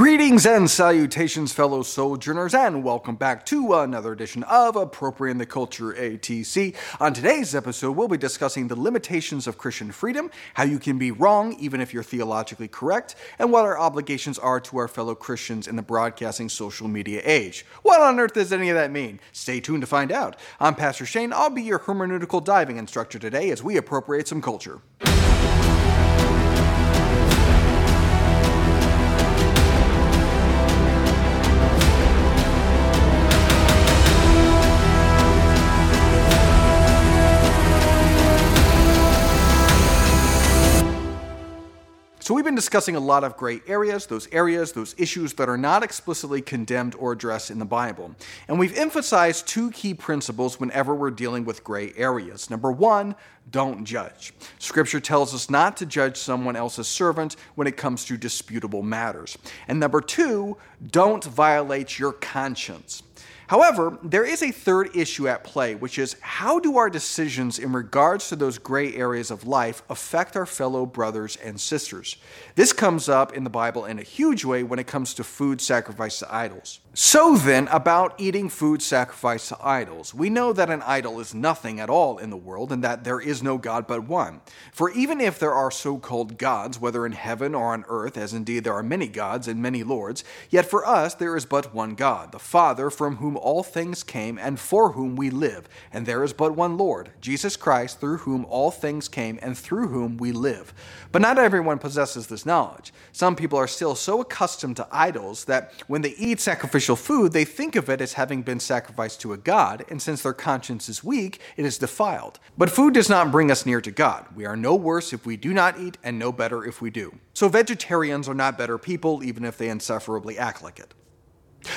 Greetings and salutations, fellow sojourners, and welcome back to another edition of Appropriating the Culture ATC. On today's episode, we'll be discussing the limitations of Christian freedom, how you can be wrong even if you're theologically correct, and what our obligations are to our fellow Christians in the broadcasting social media age. What on earth does any of that mean? Stay tuned to find out. I'm Pastor Shane. I'll be your hermeneutical diving instructor today as we appropriate some culture. So, we've been discussing a lot of gray areas, those areas, those issues that are not explicitly condemned or addressed in the Bible. And we've emphasized two key principles whenever we're dealing with gray areas. Number one, don't judge. Scripture tells us not to judge someone else's servant when it comes to disputable matters. And number two, don't violate your conscience. However, there is a third issue at play, which is how do our decisions in regards to those gray areas of life affect our fellow brothers and sisters? This comes up in the Bible in a huge way when it comes to food sacrificed to idols. So then, about eating food sacrificed to idols. We know that an idol is nothing at all in the world and that there is no God but one. For even if there are so called gods, whether in heaven or on earth, as indeed there are many gods and many lords, yet for us there is but one God, the Father, from whom all things came and for whom we live. And there is but one Lord, Jesus Christ, through whom all things came and through whom we live. But not everyone possesses this knowledge. Some people are still so accustomed to idols that when they eat sacrificial food, they think of it as having been sacrificed to a god, and since their conscience is weak, it is defiled. But food does not bring us near to God. We are no worse if we do not eat, and no better if we do. So vegetarians are not better people, even if they insufferably act like it.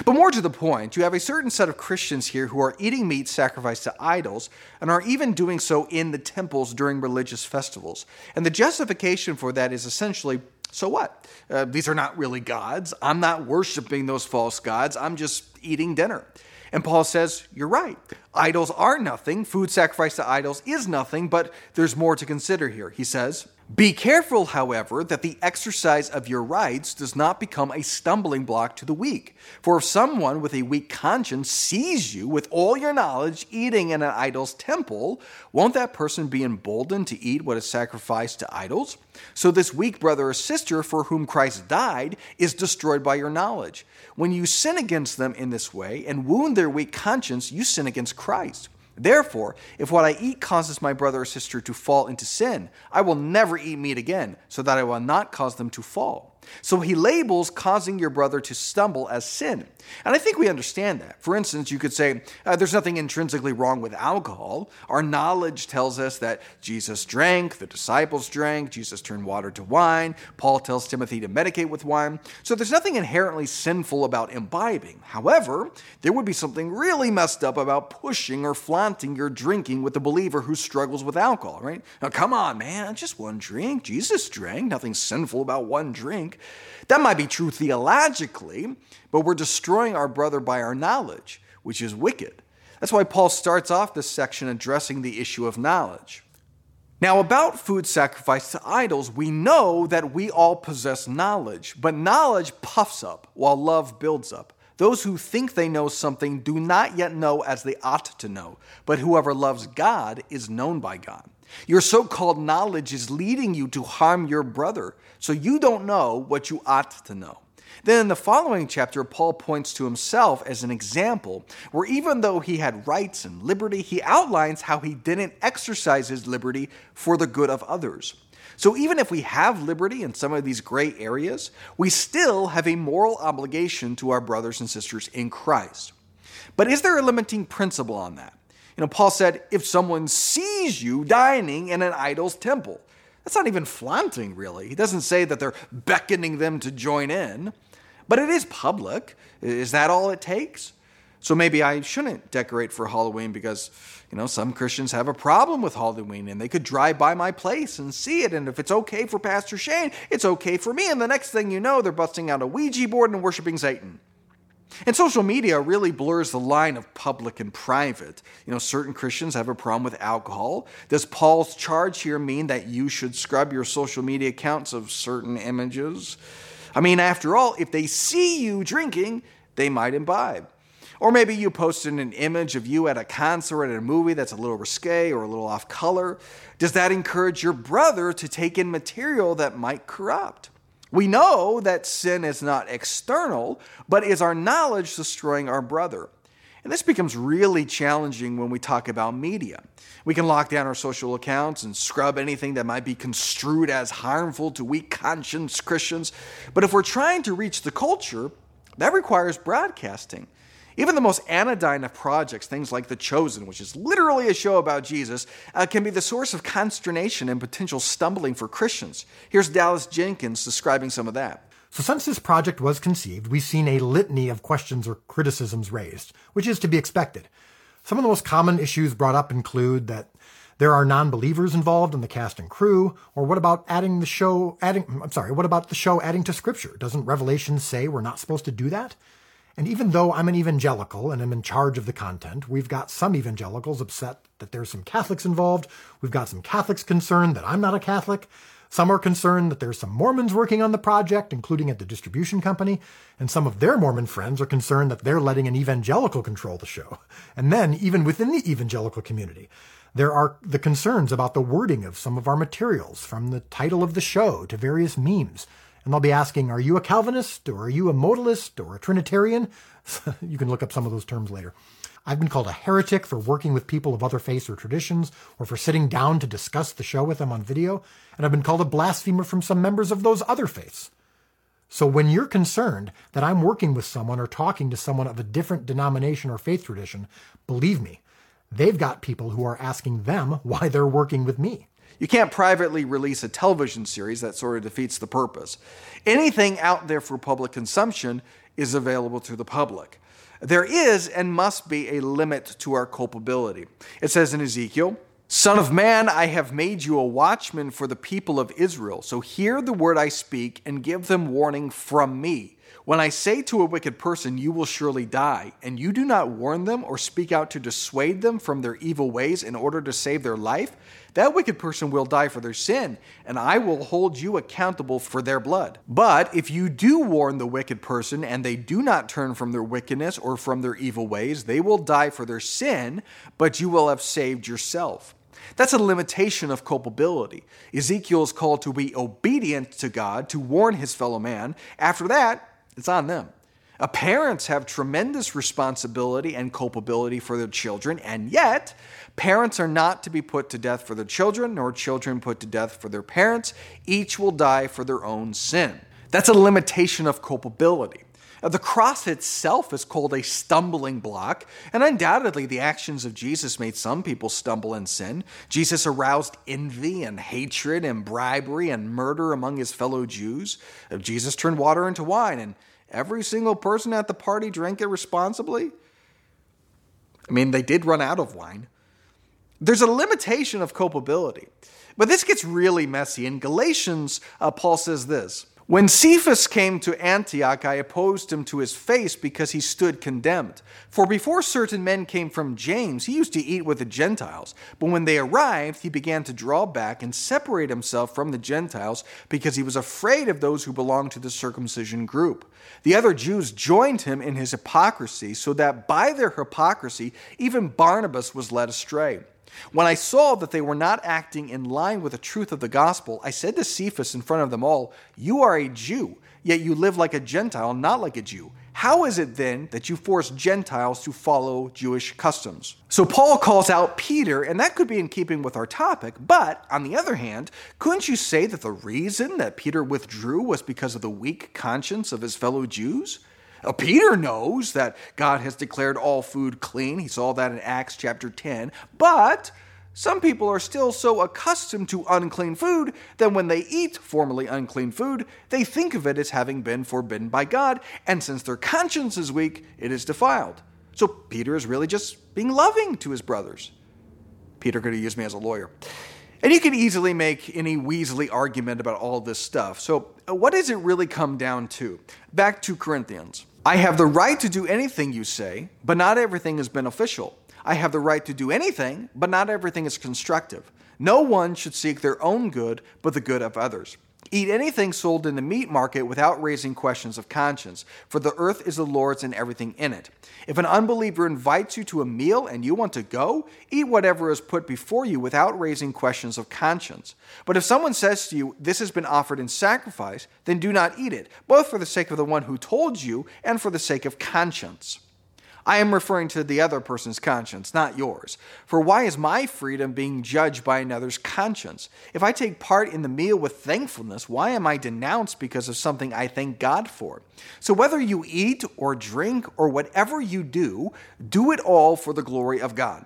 But more to the point, you have a certain set of Christians here who are eating meat sacrificed to idols and are even doing so in the temples during religious festivals. And the justification for that is essentially so what? Uh, these are not really gods. I'm not worshiping those false gods. I'm just eating dinner. And Paul says, You're right. Idols are nothing. Food sacrificed to idols is nothing, but there's more to consider here. He says, be careful, however, that the exercise of your rights does not become a stumbling block to the weak. For if someone with a weak conscience sees you with all your knowledge eating in an idol's temple, won't that person be emboldened to eat what is sacrificed to idols? So this weak brother or sister for whom Christ died is destroyed by your knowledge. When you sin against them in this way and wound their weak conscience, you sin against Christ. Therefore, if what I eat causes my brother or sister to fall into sin, I will never eat meat again, so that I will not cause them to fall. So he labels causing your brother to stumble as sin. And I think we understand that. For instance, you could say uh, there's nothing intrinsically wrong with alcohol. Our knowledge tells us that Jesus drank, the disciples drank, Jesus turned water to wine. Paul tells Timothy to medicate with wine. So there's nothing inherently sinful about imbibing. However, there would be something really messed up about pushing or flaunting your drinking with a believer who struggles with alcohol, right? Now, come on, man, just one drink. Jesus drank. Nothing sinful about one drink. That might be true theologically, but we're destroying our brother by our knowledge, which is wicked. That's why Paul starts off this section addressing the issue of knowledge. Now, about food sacrificed to idols, we know that we all possess knowledge, but knowledge puffs up while love builds up. Those who think they know something do not yet know as they ought to know, but whoever loves God is known by God. Your so called knowledge is leading you to harm your brother, so you don't know what you ought to know. Then in the following chapter, Paul points to himself as an example where even though he had rights and liberty, he outlines how he didn't exercise his liberty for the good of others. So even if we have liberty in some of these gray areas, we still have a moral obligation to our brothers and sisters in Christ. But is there a limiting principle on that? You know, Paul said, if someone sees you dining in an idol's temple, that's not even flaunting, really. He doesn't say that they're beckoning them to join in, but it is public. Is that all it takes? So maybe I shouldn't decorate for Halloween because, you know, some Christians have a problem with Halloween and they could drive by my place and see it. And if it's okay for Pastor Shane, it's okay for me. And the next thing you know, they're busting out a Ouija board and worshiping Satan. And social media really blurs the line of public and private. You know, certain Christians have a problem with alcohol. Does Paul's charge here mean that you should scrub your social media accounts of certain images? I mean, after all, if they see you drinking, they might imbibe. Or maybe you posted an image of you at a concert or at a movie that's a little risque or a little off color. Does that encourage your brother to take in material that might corrupt? We know that sin is not external, but is our knowledge destroying our brother? And this becomes really challenging when we talk about media. We can lock down our social accounts and scrub anything that might be construed as harmful to weak conscience Christians. But if we're trying to reach the culture, that requires broadcasting. Even the most anodyne of projects, things like The Chosen, which is literally a show about Jesus, uh, can be the source of consternation and potential stumbling for Christians. Here's Dallas Jenkins describing some of that. So, since this project was conceived, we've seen a litany of questions or criticisms raised, which is to be expected. Some of the most common issues brought up include that there are non-believers involved in the cast and crew, or what about adding the show adding I'm sorry, what about the show adding to scripture? Doesn't Revelation say we're not supposed to do that? And even though I'm an evangelical and I'm in charge of the content, we've got some evangelicals upset that there's some Catholics involved. We've got some Catholics concerned that I'm not a Catholic. Some are concerned that there's some Mormons working on the project, including at the distribution company. And some of their Mormon friends are concerned that they're letting an evangelical control the show. And then, even within the evangelical community, there are the concerns about the wording of some of our materials, from the title of the show to various memes and they'll be asking, Are you a Calvinist or are you a modalist or a Trinitarian? you can look up some of those terms later. I've been called a heretic for working with people of other faiths or traditions, or for sitting down to discuss the show with them on video, and I've been called a blasphemer from some members of those other faiths. So when you're concerned that I'm working with someone or talking to someone of a different denomination or faith tradition, believe me, they've got people who are asking them why they're working with me. You can't privately release a television series, that sort of defeats the purpose. Anything out there for public consumption is available to the public. There is and must be a limit to our culpability. It says in Ezekiel, Son of man, I have made you a watchman for the people of Israel. So hear the word I speak and give them warning from me. When I say to a wicked person, You will surely die, and you do not warn them or speak out to dissuade them from their evil ways in order to save their life, that wicked person will die for their sin, and I will hold you accountable for their blood. But if you do warn the wicked person and they do not turn from their wickedness or from their evil ways, they will die for their sin, but you will have saved yourself. That's a limitation of culpability. Ezekiel is called to be obedient to God, to warn his fellow man. After that, it's on them. Uh, parents have tremendous responsibility and culpability for their children, and yet, parents are not to be put to death for their children, nor children put to death for their parents. Each will die for their own sin. That's a limitation of culpability. The cross itself is called a stumbling block, and undoubtedly the actions of Jesus made some people stumble in sin. Jesus aroused envy and hatred and bribery and murder among his fellow Jews. Jesus turned water into wine, and every single person at the party drank it responsibly? I mean, they did run out of wine. There's a limitation of culpability. But this gets really messy. In Galatians, uh, Paul says this when Cephas came to Antioch, I opposed him to his face because he stood condemned. For before certain men came from James, he used to eat with the Gentiles. But when they arrived, he began to draw back and separate himself from the Gentiles because he was afraid of those who belonged to the circumcision group. The other Jews joined him in his hypocrisy, so that by their hypocrisy, even Barnabas was led astray. When I saw that they were not acting in line with the truth of the gospel, I said to Cephas in front of them all, You are a Jew, yet you live like a Gentile, not like a Jew. How is it then that you force Gentiles to follow Jewish customs? So Paul calls out Peter, and that could be in keeping with our topic, but on the other hand, couldn't you say that the reason that Peter withdrew was because of the weak conscience of his fellow Jews? Uh, Peter knows that God has declared all food clean. He saw that in Acts chapter 10. But some people are still so accustomed to unclean food that when they eat formerly unclean food, they think of it as having been forbidden by God, and since their conscience is weak, it is defiled. So Peter is really just being loving to his brothers. Peter could have used me as a lawyer. And you can easily make any Weasley argument about all this stuff. So, uh, what does it really come down to? Back to Corinthians. I have the right to do anything you say, but not everything is beneficial. I have the right to do anything, but not everything is constructive. No one should seek their own good, but the good of others. Eat anything sold in the meat market without raising questions of conscience, for the earth is the Lord's and everything in it. If an unbeliever invites you to a meal and you want to go, eat whatever is put before you without raising questions of conscience. But if someone says to you, This has been offered in sacrifice, then do not eat it, both for the sake of the one who told you and for the sake of conscience. I am referring to the other person's conscience, not yours. For why is my freedom being judged by another's conscience? If I take part in the meal with thankfulness, why am I denounced because of something I thank God for? So whether you eat or drink or whatever you do, do it all for the glory of God.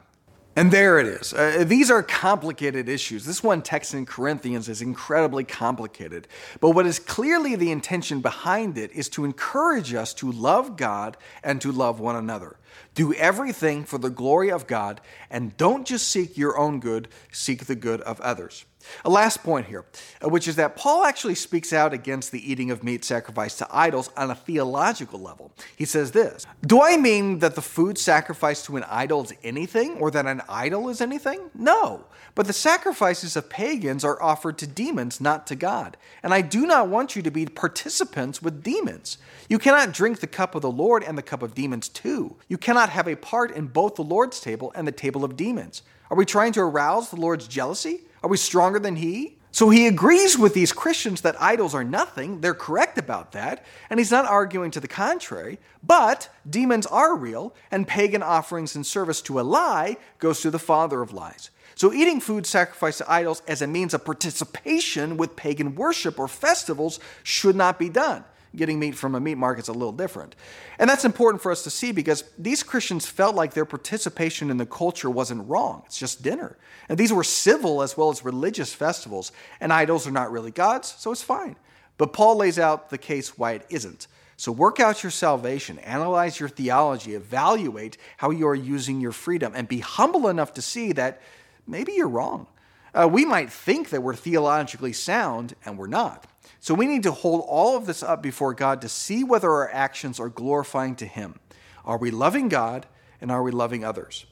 And there it is. Uh, these are complicated issues. This one text in Corinthians is incredibly complicated. But what is clearly the intention behind it is to encourage us to love God and to love one another. Do everything for the glory of God and don't just seek your own good, seek the good of others. A last point here, uh, which is that Paul actually speaks out against the eating of meat sacrificed to idols on a theological level. He says this Do I mean that the food sacrificed to an idol is anything, or that an idol is anything? No. But the sacrifices of pagans are offered to demons, not to God. And I do not want you to be participants with demons. You cannot drink the cup of the Lord and the cup of demons too. You cannot have a part in both the Lord's table and the table of demons. Are we trying to arouse the Lord's jealousy? Are we stronger than he? So he agrees with these Christians that idols are nothing. They're correct about that. And he's not arguing to the contrary. But demons are real, and pagan offerings in service to a lie goes to the father of lies. So eating food sacrificed to idols as a means of participation with pagan worship or festivals should not be done getting meat from a meat market is a little different. And that's important for us to see because these Christians felt like their participation in the culture wasn't wrong. It's just dinner. And these were civil as well as religious festivals, and idols are not really gods, so it's fine. But Paul lays out the case why it isn't. So work out your salvation, analyze your theology, evaluate how you are using your freedom, and be humble enough to see that maybe you're wrong. Uh, we might think that we're theologically sound, and we're not. So we need to hold all of this up before God to see whether our actions are glorifying to Him. Are we loving God and are we loving others?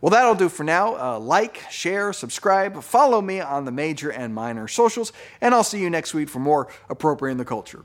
Well, that'll do for now. Uh, like, share, subscribe, follow me on the major and minor socials, and I'll see you next week for more Appropriating the Culture.